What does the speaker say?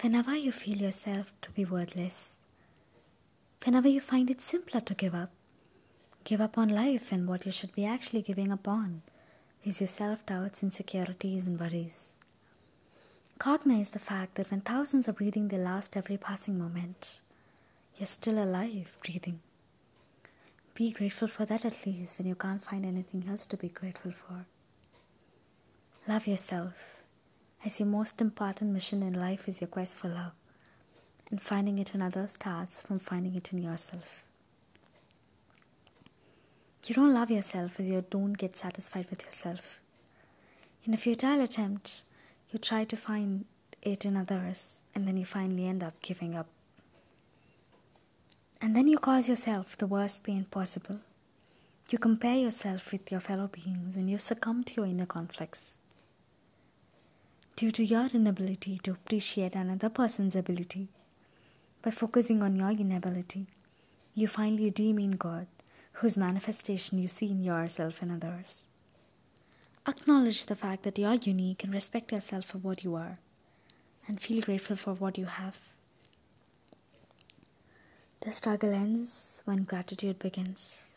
Whenever you feel yourself to be worthless, whenever you find it simpler to give up, give up on life and what you should be actually giving up on is your self doubts, insecurities, and worries. Cognize the fact that when thousands are breathing their last every passing moment, you're still alive, breathing. Be grateful for that at least when you can't find anything else to be grateful for. Love yourself, as your most important mission in life is your quest for love, and finding it in others starts from finding it in yourself. You don't love yourself as you don't get satisfied with yourself. In a futile attempt, you try to find it in others, and then you finally end up giving up. And then you cause yourself the worst pain possible. You compare yourself with your fellow beings and you succumb to your inner conflicts. Due to your inability to appreciate another person's ability, by focusing on your inability, you finally demean God, whose manifestation you see in yourself and others. Acknowledge the fact that you are unique and respect yourself for what you are, and feel grateful for what you have. The struggle ends when gratitude begins.